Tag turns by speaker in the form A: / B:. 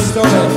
A: story.